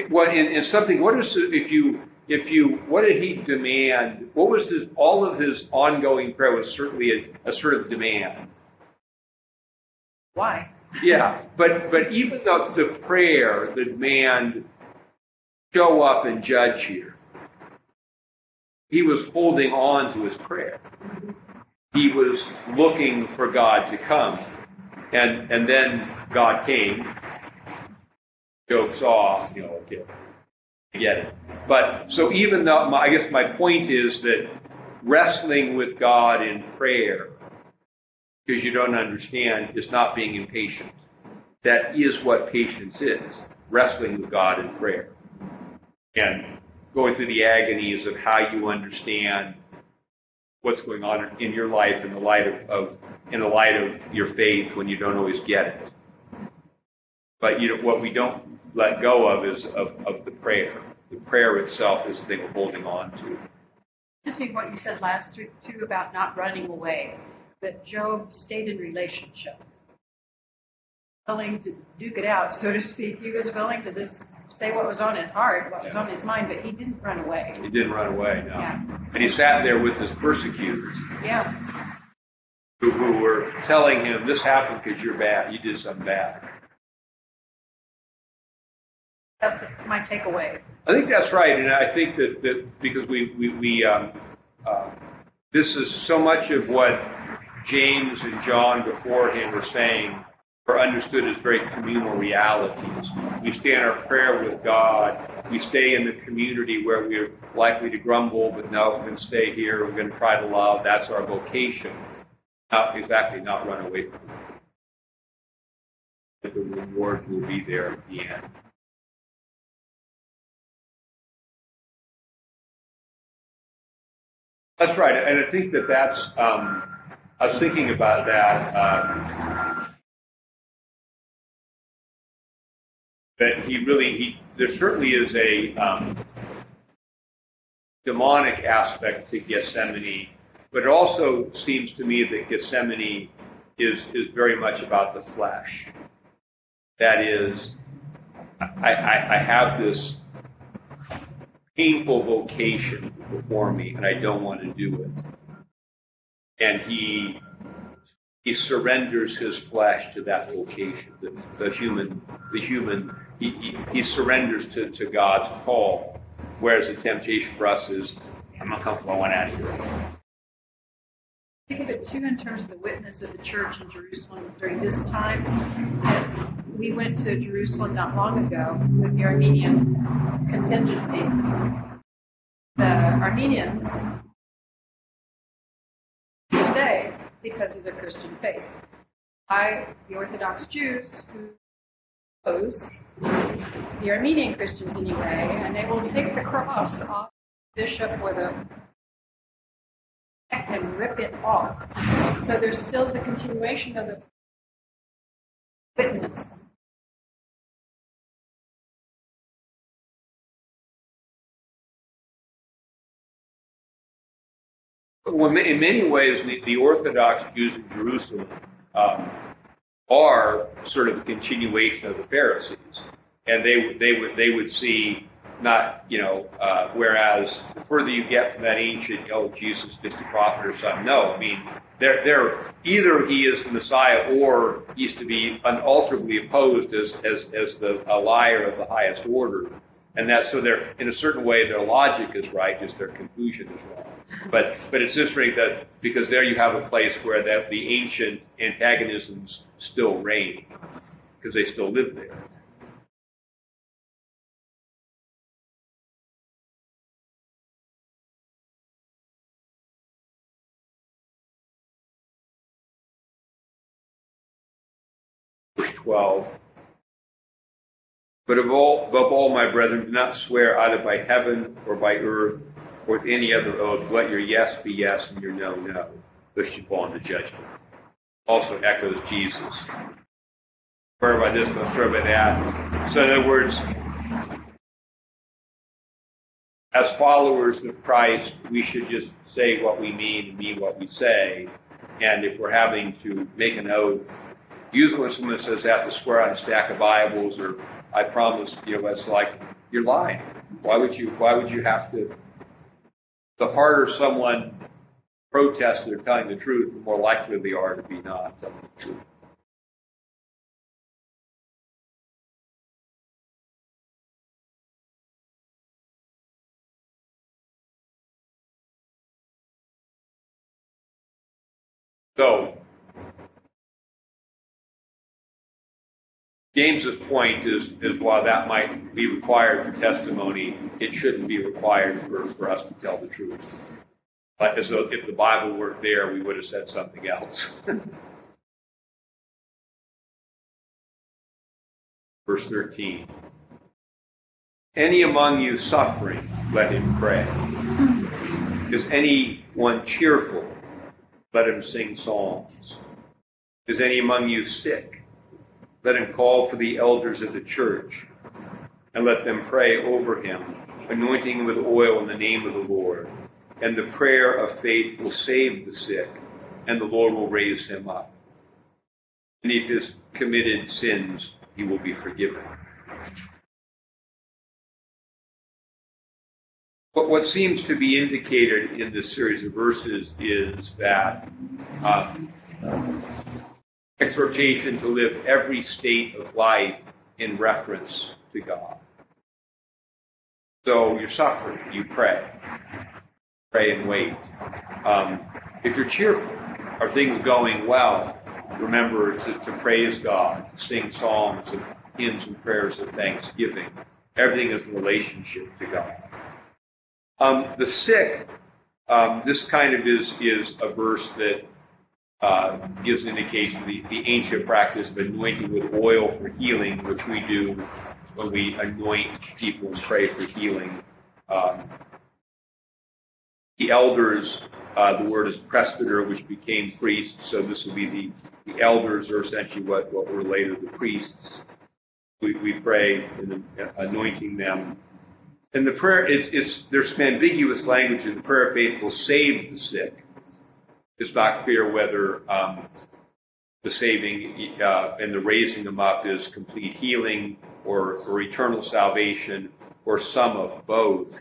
What in, in something? What is if you if you what did he demand? What was his all of his ongoing prayer was certainly a, a sort of demand. Why? Yeah, but, but even though the prayer, the demand, show up and judge here, he was holding on to his prayer. He was looking for God to come. And, and then God came. Job off, you know, okay, get it. But, so even though, my, I guess my point is that wrestling with God in prayer, because you don't understand, is not being impatient. That is what patience is wrestling with God in prayer. And going through the agonies of how you understand what's going on in your life in the light of, of in the light of your faith when you don't always get it. But you know what we don't let go of is of, of the prayer. The prayer itself is the thing we're holding on to. Just me what you said last week too about not running away. That Job stayed in relationship, willing to duke it out, so to speak. He was willing to just say what was on his heart, what was on his mind, but he didn't run away. He didn't run away, no. Yeah. And he sat there with his persecutors Yeah. who, who were telling him, this happened because you're bad. You did something bad. That's my takeaway. I think that's right, and I think that, that because we we, we um, uh, this is so much of what James and John before him were saying are understood as very communal realities. We stay in our prayer with God. We stay in the community where we're likely to grumble, but no, we're going to stay here. We're going to try to love. That's our vocation. Not exactly not run away from it. The reward will be there at the end. That's right, and I think that that's. Um, I was thinking about that. Um, that he really, he there certainly is a um, demonic aspect to Gethsemane, but it also seems to me that Gethsemane is is very much about the flesh. That is, I, I, I have this painful vocation before me, and I don't want to do it. And he he surrenders his flesh to that vocation, the, the human, the human. He, he, he surrenders to, to God's call, whereas the temptation for us is, I'm uncomfortable, I want out of here. Think of it too in terms of the witness of the church in Jerusalem during this time. We went to Jerusalem not long ago with the Armenian contingency. The Armenians stay because of their Christian faith. I, the Orthodox Jews who oppose the Armenian Christians anyway, and they will take the cross off the bishop with a and rip it off. So there's still the continuation of the witness. In many ways, the, the Orthodox Jews in Jerusalem um, are sort of a continuation of the Pharisees, and they they would they would see not you know uh, whereas the further you get from that ancient oh Jesus just a prophet or something. No, I mean they're they're either he is the Messiah or he's to be unalterably opposed as as as the a liar of the highest order. And that's so they're in a certain way their logic is right, just their conclusion is wrong. But but it's interesting that because there you have a place where that the ancient antagonisms still reign because they still live there. Twelve. But of all, above all, my brethren, do not swear either by heaven or by earth with any other oath. Let your yes be yes and your no, no, lest you fall into judgment. Also echoes Jesus. Swear by this, don't by that. So, in other words, as followers of Christ, we should just say what we mean and mean what we say. And if we're having to make an oath, usually when someone says they have to swear on a stack of Bibles or I promise, you know, it's like you're lying. Why would you? Why would you have to? The harder someone protests they're telling the truth, the more likely they are to be not telling the truth. James's point is, is while that might be required for testimony, it shouldn't be required for, for us to tell the truth. But as though if the Bible weren't there, we would have said something else. Verse 13. Any among you suffering, let him pray. Is anyone cheerful? Let him sing psalms. Is any among you sick? Let him call for the elders of the church and let them pray over him, anointing him with oil in the name of the Lord. And the prayer of faith will save the sick, and the Lord will raise him up. And if has committed sins, he will be forgiven. But what seems to be indicated in this series of verses is that um, exhortation to live every state of life in reference to God. So you're suffering, you pray. Pray and wait. Um, if you're cheerful, are things going well? Remember to, to praise God, to sing psalms and hymns and prayers of thanksgiving. Everything is in relationship to God. Um, the sick, um, this kind of is, is a verse that uh, gives an indication of the, the ancient practice of anointing with oil for healing, which we do when we anoint people and pray for healing. Um, the elders, uh, the word is presbyter, which became priests, so this will be the, the elders are essentially what, what were later the priests. We, we pray in the, anointing them. And the prayer is, is there's some ambiguous language in the prayer of faith will save the sick. It's not clear whether um, the saving uh, and the raising them up is complete healing or, or eternal salvation or some of both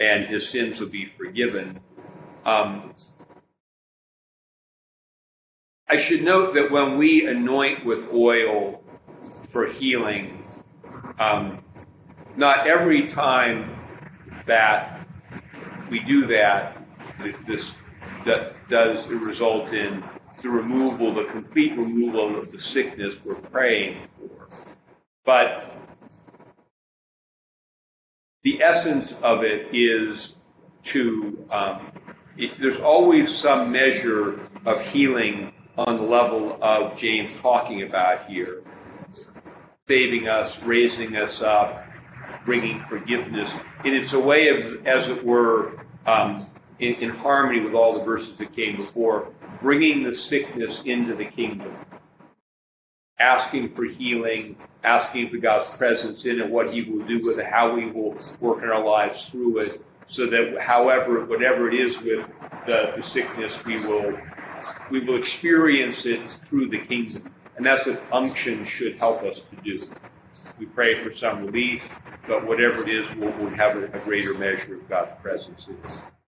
and his sins will be forgiven. Um, I should note that when we anoint with oil for healing, um, not every time that we do that, this, this does result in the removal, the complete removal of the sickness we're praying for. But the essence of it is to, um, there's always some measure of healing on the level of James talking about here. Saving us, raising us up, bringing forgiveness. And it's a way of, as it were, um, in, in harmony with all the verses that came before, bringing the sickness into the kingdom asking for healing, asking for God's presence in it, what He will do with it, how we will work in our lives through it, so that however, whatever it is with the, the sickness, we will we will experience it through the kingdom. And that's what unction should help us to do. We pray for some relief, but whatever it is, we'll, we'll have a, a greater measure of God's presence in it.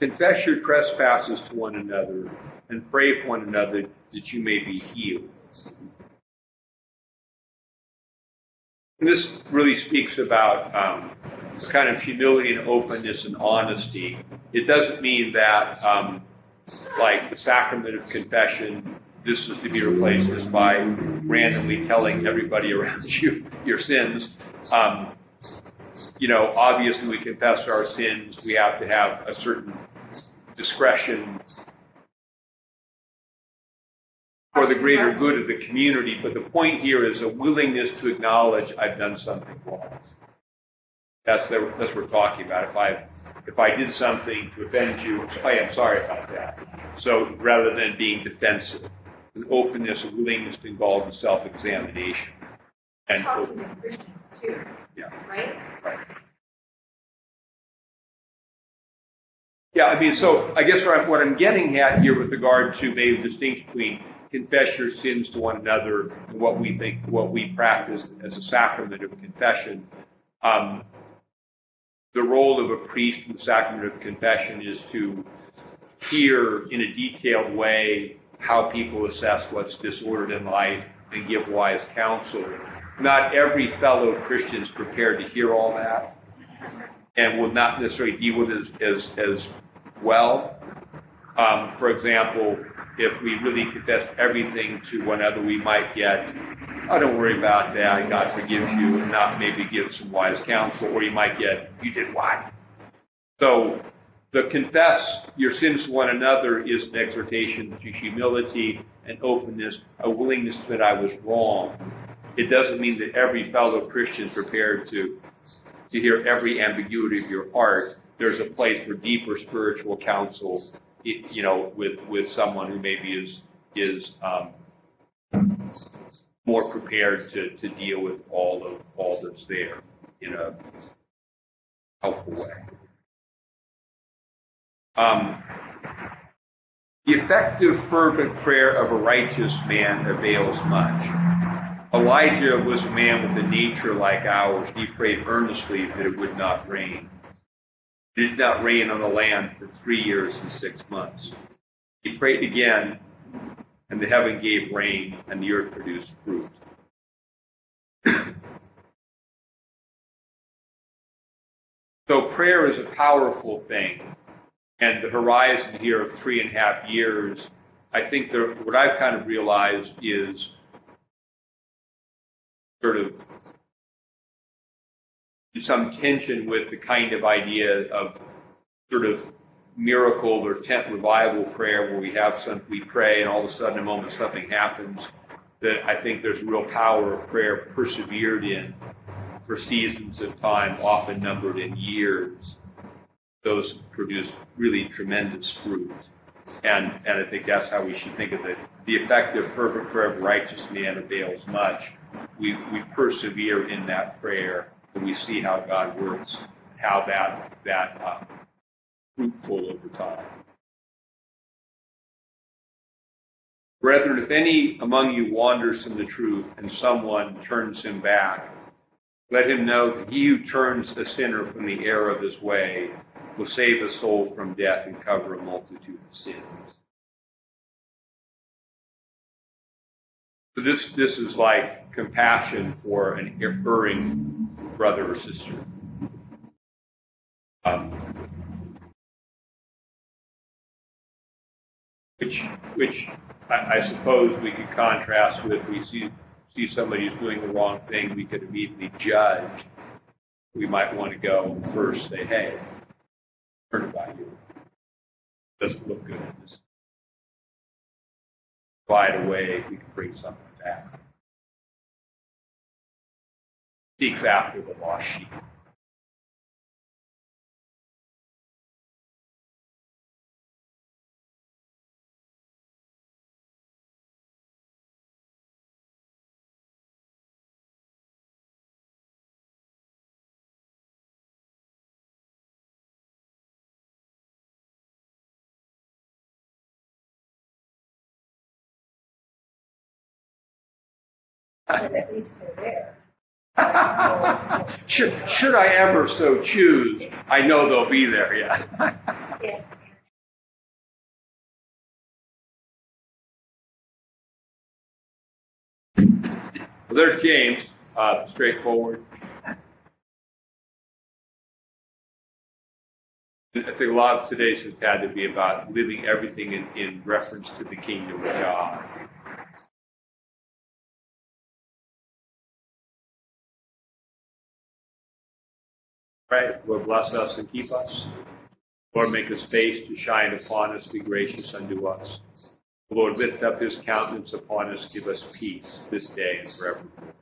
Confess your trespasses to one another and pray for one another that you may be healed. And this really speaks about um, kind of humility and openness and honesty. It doesn't mean that, um, like the sacrament of confession, this is to be replaced just by randomly telling everybody around you your sins. Um, you know, obviously we confess our sins. We have to have a certain discretion for the greater good of the community. But the point here is a willingness to acknowledge I've done something wrong. That's the, that's what we're talking about. If I if I did something to offend you, I am sorry about that. So rather than being defensive, an openness, a willingness to involve in self-examination. And Talking to Christians too, yeah, right? right. Yeah, I mean, so I guess what I'm, what I'm getting at here with regard to maybe the distinction between confess your sins to one another and what we think, what we practice as a sacrament of confession. Um, the role of a priest in the sacrament of confession is to hear in a detailed way how people assess what's disordered in life and give wise counsel. Not every fellow Christian is prepared to hear all that. and will not necessarily deal with it as, as, as well. Um, for example, if we really confess everything to one another, we might get, oh, don't worry about that, God forgives you, and not maybe give some wise counsel, or you might get, you did what? So, the confess your sins to one another is an exhortation to humility and openness, a willingness that I was wrong. It doesn't mean that every fellow Christian is prepared to, to hear every ambiguity of your heart. There's a place for deeper spiritual counsel you know, with with someone who maybe is is um, more prepared to, to deal with all of all that's there in a helpful way. Um, the effective, fervent prayer of a righteous man avails much. Elijah was a man with a nature like ours. He prayed earnestly that it would not rain. It did not rain on the land for three years and six months. He prayed again, and the heaven gave rain, and the earth produced fruit. so prayer is a powerful thing. And the horizon here of three and a half years, I think there, what I've kind of realized is sort of some tension with the kind of idea of sort of miracle or tent revival prayer where we have some, we pray and all of a sudden a moment something happens that I think there's real power of prayer persevered in for seasons of time, often numbered in years. Those produce really tremendous fruit. And, and I think that's how we should think of it. The effective, fervent prayer of righteous man avails much. We, we persevere in that prayer and we see how God works, how that that uh, fruitful over time. Brethren, if any among you wanders from the truth and someone turns him back, let him know that he who turns a sinner from the error of his way will save a soul from death and cover a multitude of sins. So this this is like compassion for an erring brother or sister. Um, which, which I, I, suppose we could contrast with we see see somebody who's doing the wrong thing, we could immediately judge. We might want to go first say, "Hey, heard about you. Doesn't look good." Right away, if we can bring something back seeks after the lost sheep. But at least they're there. should, should I ever so choose, I know they'll be there, yeah. Yeah. Well, there's James, uh, straightforward. I think a lot of has had to be about living everything in, in reference to the kingdom of God. Right? Lord, bless us and keep us. Lord, make his face to shine upon us, be gracious unto us. Lord, lift up his countenance upon us, give us peace this day and forevermore.